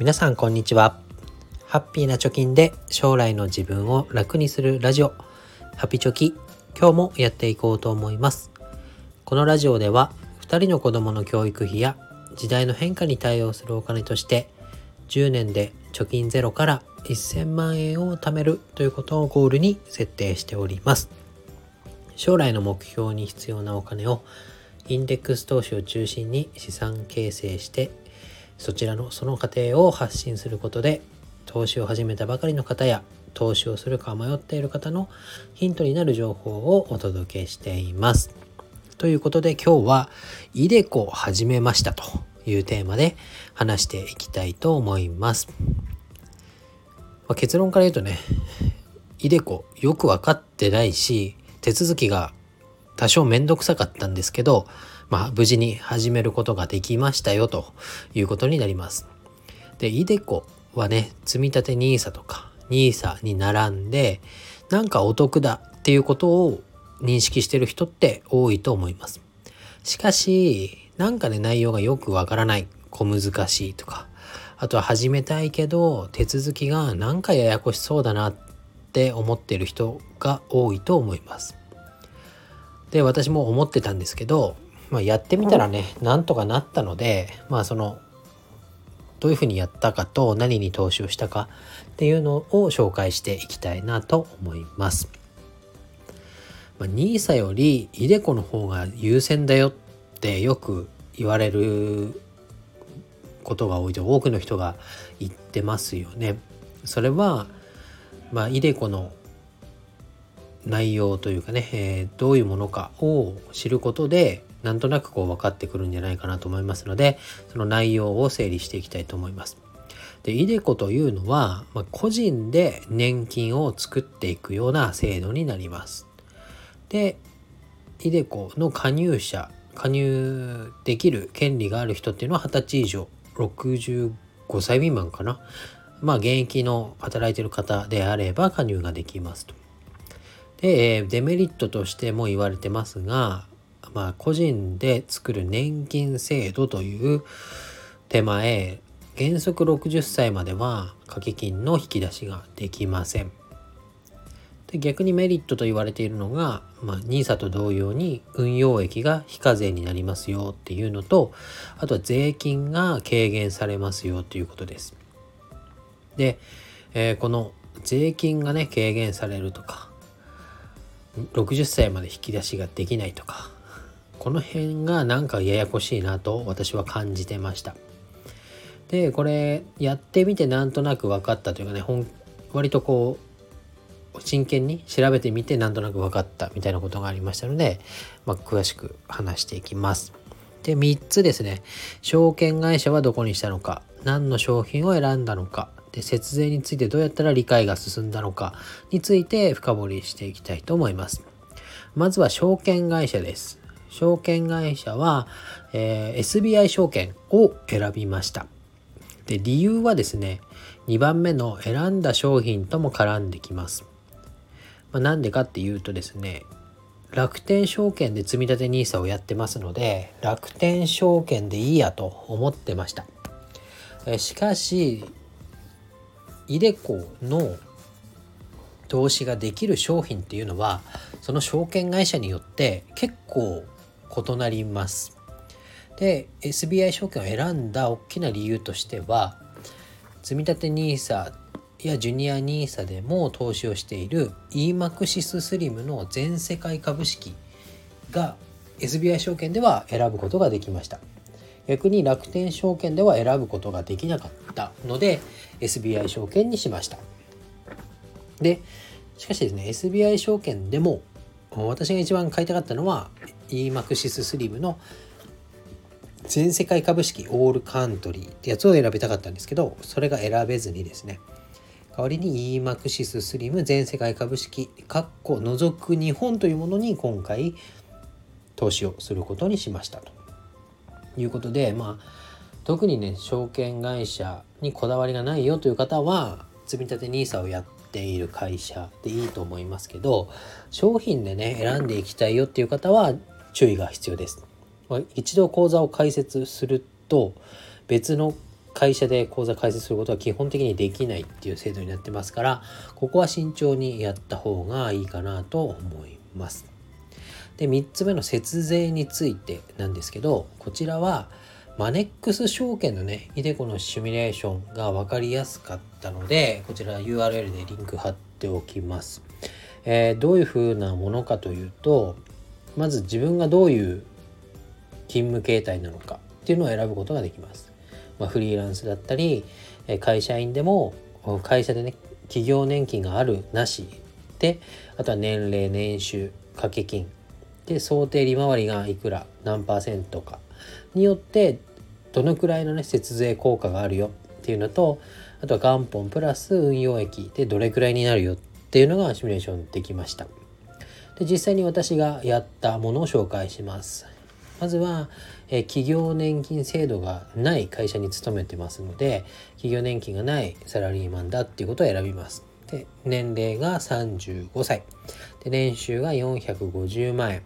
皆さんこんにちは。ハッピーな貯金で将来の自分を楽にするラジオ。ハピチョキ今日もやっていこうと思います。このラジオでは2人の子供の教育費や時代の変化に対応するお金として10年で貯金ゼロから1000万円を貯めるということをゴールに設定しております。将来の目標に必要なお金をインデックス投資を中心に資産形成してそちらのその過程を発信することで投資を始めたばかりの方や投資をするか迷っている方のヒントになる情報をお届けしています。ということで今日はイデコ始めましたというテーマで話していきたいと思います。まあ、結論から言うとね、イデコよく分かってないし手続きが多少めんどくさかったんですけど、まあ、無事に始めることができましたよということになります。で、イデコはね、積立 NISA とか NISA に並んで、なんかお得だっていうことを認識してる人って多いと思います。しかし、なんかね、内容がよくわからない、小難しいとか、あとは始めたいけど、手続きがなんかややこしそうだなって思ってる人が多いと思います。で私も思ってたんですけど、まあ、やってみたらねなんとかなったのでまあそのどういうふうにやったかと何に投資をしたかっていうのを紹介していきたいなと思います。まあ、NISA より iDeCo の方が優先だよってよく言われることが多いと多くの人が言ってますよね。それはまあ iDeCo の内容というかね、えー、どういうものかを知ることでなんとなくこう分かってくるんじゃないかなと思いますのでその内容を整理していきたいと思います。で、イデコというのは、まあ、個人で年金を作っていくような制度になります。で、イデコの加入者、加入できる権利がある人っていうのは20歳以上、65歳未満かな。まあ、現役の働いてる方であれば加入ができますと。で、デメリットとしても言われてますが、まあ、個人で作る年金制度という手前、原則60歳までは掛け金の引き出しができません。で逆にメリットと言われているのが、ま、NISA と同様に運用益が非課税になりますよっていうのと、あとは税金が軽減されますよということです。で、えー、この税金がね、軽減されるとか、60歳まで引き出しができないとかこの辺がなんかややこしいなと私は感じてましたでこれやってみてなんとなく分かったというかね割とこう真剣に調べてみてなんとなく分かったみたいなことがありましたので、まあ、詳しく話していきますで3つですね証券会社はどこにしたのか何の商品を選んだのかで節税についてどうやったら理解が進んだのかについて深掘りしていきたいと思います。まずは証券会社です。証券会社は、えー、SBI 証券を選びました。で理由はですね2番目の選んだ商品とも絡んできます。まあ、なんでかっていうとですね楽天証券で積立 NISA をやってますので楽天証券でいいやと思ってました。しかしイデコの投資ができる商品っていうのはその証券会社によって結構異なります。で SBI 証券を選んだ大きな理由としては積立 NISA やジュニア NISA でも投資をしている EMAXIS SLIM の全世界株式が SBI 証券では選ぶことができました。逆に楽天証券では選ぶことができなかったので SBI 証券にしましたでしかしですね SBI 証券でも私が一番買いたかったのは EMAXIS スリムの全世界株式オールカントリーってやつを選びたかったんですけどそれが選べずにですね。代わりに EMAXIS スリム全世界株式かっこ除く日本というものに今回投資をすることにしました。ということでまあ特にね証券会社にこだわりがないよという方は積立 NISA をやっている会社でいいと思いますけど商品でね選んでいきたいよっていう方は注意が必要です。一度口座を開設すると別の会社で口座開設することは基本的にできないっていう制度になってますからここは慎重にやった方がいいかなと思います。で3つ目の節税についてなんですけどこちらはマネックス証券のね、イデコのシミュレーションが分かりやすかったので、こちら URL でリンク貼っておきます。えー、どういうふうなものかというと、まず自分がどういう勤務形態なのかっていうのを選ぶことができます。まあ、フリーランスだったり、会社員でも会社でね、企業年金があるなしで、あとは年齢、年収、掛け金で想定利回りがいくら何パーセントかによってどのくらいのね節税効果があるよっていうのとあとは元本プラス運用益でどれくらいになるよっていうのがシミュレーションできました。で実際に私がやったものを紹介します。まずは、え企業年金制度がない会社に勤めてますので企業年金がないサラリーマンだっていうことを選びます。で年齢が35歳。で年収が450万円。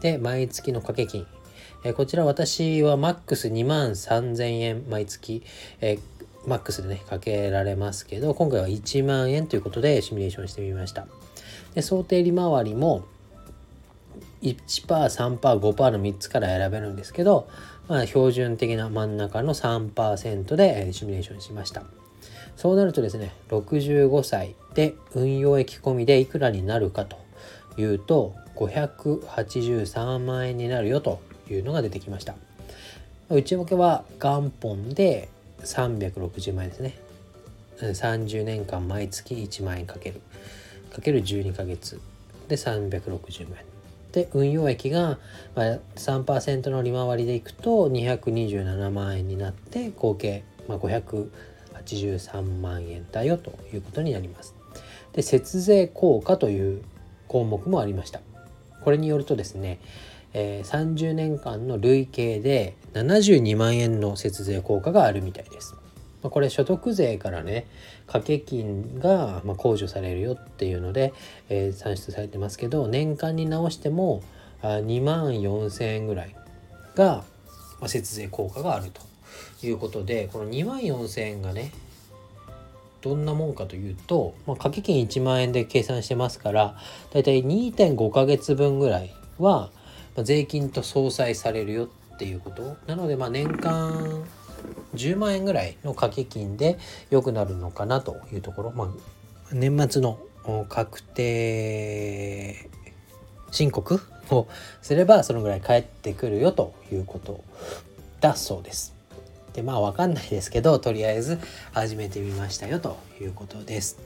で毎月の掛け金。えこちら私はマックス2万3000円毎月、えマックスでね、かけられますけど、今回は1万円ということでシミュレーションしてみました。で想定利回りも1%、3%、5%の3つから選べるんですけど、まあ、標準的な真ん中の3%でシミュレーションしました。そうなるとですね、65歳で運用益込みでいくらになるかというと、583万円になるよというのが出てきました。内訳は元本で360万円ですね。30年間毎月1万円かける。かける12ヶ月。で360万円で運用益が3%の利回りでいくと227万円になって合計583万円だよということになります。で節税効果という項目もありました。これによるとですねえー、30年間の累計で72万円の節税効果があるみたいです。まあ、これ所得税からね掛け金がま控除されるよっていうので、えー、算出されてますけど年間に直しても2万4,000円ぐらいが、節税効果があるということでこの2万4,000円がねどんなもんかというと、まあ、掛け金1万円で計算してますからだいたい2.5ヶ月分ぐらいはまあ、税金と相殺されるよっていうことなのでまあ年間10万円ぐらいの掛け金で良くなるのかなというところ、まあ、年末の確定申告をすればそのぐらい返ってくるよということだそうです。でまあ分かんないですけどとりあえず始めてみましたよということです。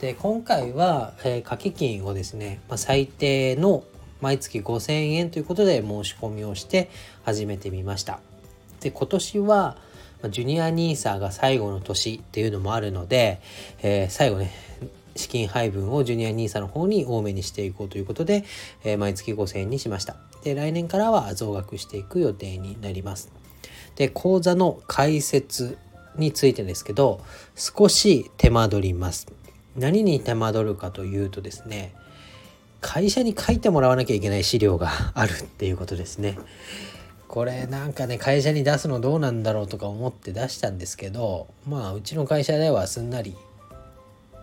で今回は、えー、掛け金をですね、まあ、最低の毎月5000円ということで申し込みをして始めてみました。で、今年は、ジュニア NISA が最後の年っていうのもあるので、えー、最後ね、資金配分をジュニア NISA の方に多めにしていこうということで、えー、毎月5000円にしました。で、来年からは増額していく予定になります。で、講座の解説についてですけど、少し手間取ります。何に手間取るかというとですね、会社に書いてもらわなきゃいけない資料があるっていうことですね。これなんかね会社に出すのどうなんだろうとか思って出したんですけどまあうちの会社ではすんなり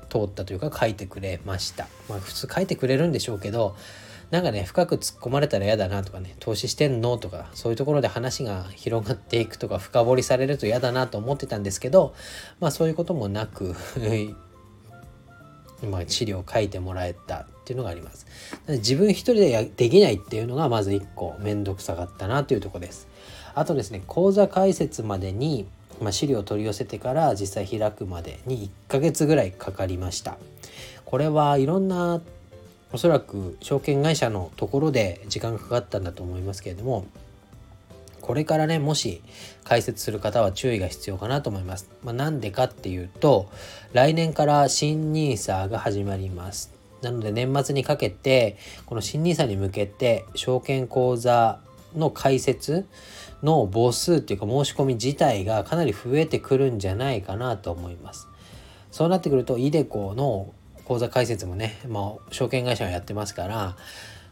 通ったというか書いてくれました。まあ普通書いてくれるんでしょうけどなんかね深く突っ込まれたら嫌だなとかね投資してんのとかそういうところで話が広がっていくとか深掘りされると嫌だなと思ってたんですけどまあそういうこともなく まあ、資料書いてもらえたっていうのがあります。自分一人でやできないっていうのがまず一個めんどくさかったなというとこです。あとですね、講座開設までに、まあ、資料を取り寄せてから実際開くまでに1ヶ月ぐらいかかりました。これはいろんなおそらく証券会社のところで時間がかかったんだと思いますけれどもこれからねもし解説する方は注意が必要かなと思います。まあ、なんでかっていうと来年から新 NISA が始まります。なので年末にかけてこの新 NISA に向けて証券口座の開設の母数っていうか申し込み自体がかなり増えてくるんじゃないかなと思います。そうなってくると iDeCo の口座開設もね、まあ、証券会社がやってますから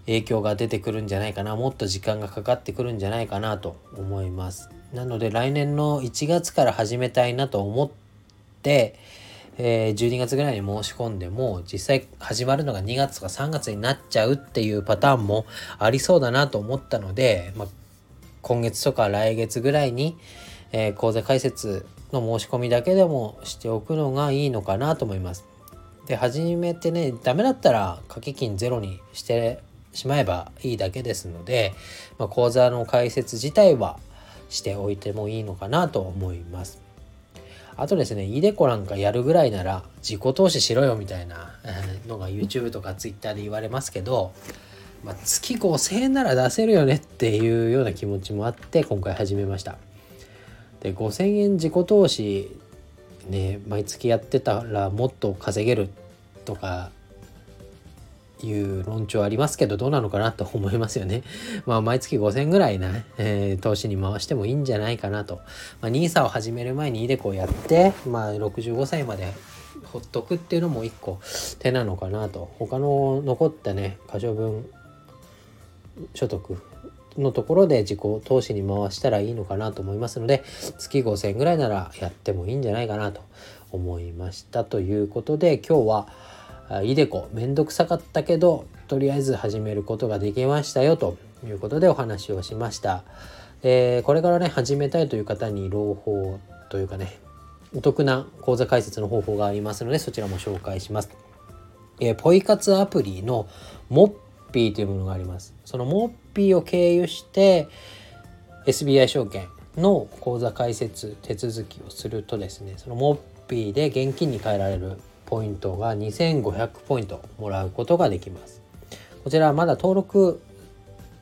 影響が出てくるんじゃないかなもっと時間がかかってくるんじゃないかなと思いますなので来年の1月から始めたいなと思って、えー、12月ぐらいに申し込んでも実際始まるのが2月とか3月になっちゃうっていうパターンもありそうだなと思ったので、まあ、今月とか来月ぐらいに、えー、講座開設の申し込みだけでもしておくのがいいのかなと思います。で初めてねダメだったら掛け金ゼロにしてしまえばいいだけですので、まあ、講座の開設自体はしておいてもいいのかなと思います。あとですね、イデコなんかやるぐらいなら自己投資しろよみたいな のが YouTube とか Twitter で言われますけど、まあ、月5000円なら出せるよねっていうような気持ちもあって今回始めました。で、5000円自己投資ね、毎月やってたらもっと稼げるとかいう論調ありますけどどうなのかなと思いますよね。まあ毎月5000ぐらいね、えー、投資に回してもいいんじゃないかなと。まあ、NISA を始める前に iDeCo をやって、まあ65歳までほっとくっていうのも一個手なのかなと。他の残ったね、可処分所得のところで自己投資に回したらいいのかなと思いますので月5000ぐらいならやってもいいんじゃないかなと思いましたということで今日はイデコめんどくさかったけどとりあえず始めることができましたよということでお話をしました。でこれからね始めたいという方に朗報というかねお得な講座解説の方法がありますのでそちらも紹介します。え、ポイ活アプリのモッピーというものがあります。そのモッピーを経由して SBI 証券の口座開設手続きをするとですねそのモッピーで現金に換えられるポイントが2500ポイントもらうことができます。こちらまだ登録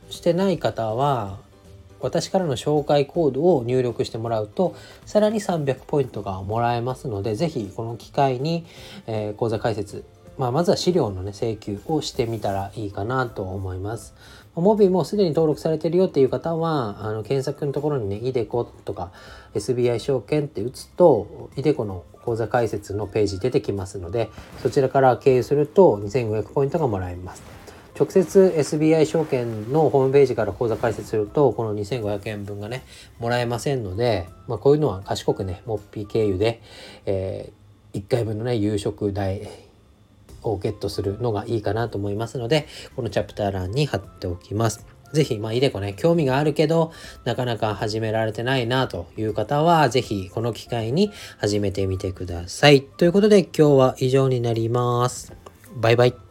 してない方は私からの紹介コードを入力してもらうとさらに300ポイントがもらえますので是非この機会に、えー、講座開設まあ、まずは資料のね請求をしてみたらいいかなと思います。モビーもすでに登録されてるよっていう方はあの検索のところにね iDeCo とか SBI 証券って打つと iDeCo の口座開設のページ出てきますのでそちらから経由すると2500ポイントがもらえます。直接 SBI 証券のホームページから口座開設するとこの2500円分がねもらえませんので、まあ、こういうのは賢くねモッピー経由で、えー、1回分のね夕食代をゲットするのがいいかなと思いますので、このチャプター欄に貼っておきます。ぜひ、まあ、イデコね、興味があるけど、なかなか始められてないなという方は、ぜひ、この機会に始めてみてください。ということで、今日は以上になります。バイバイ。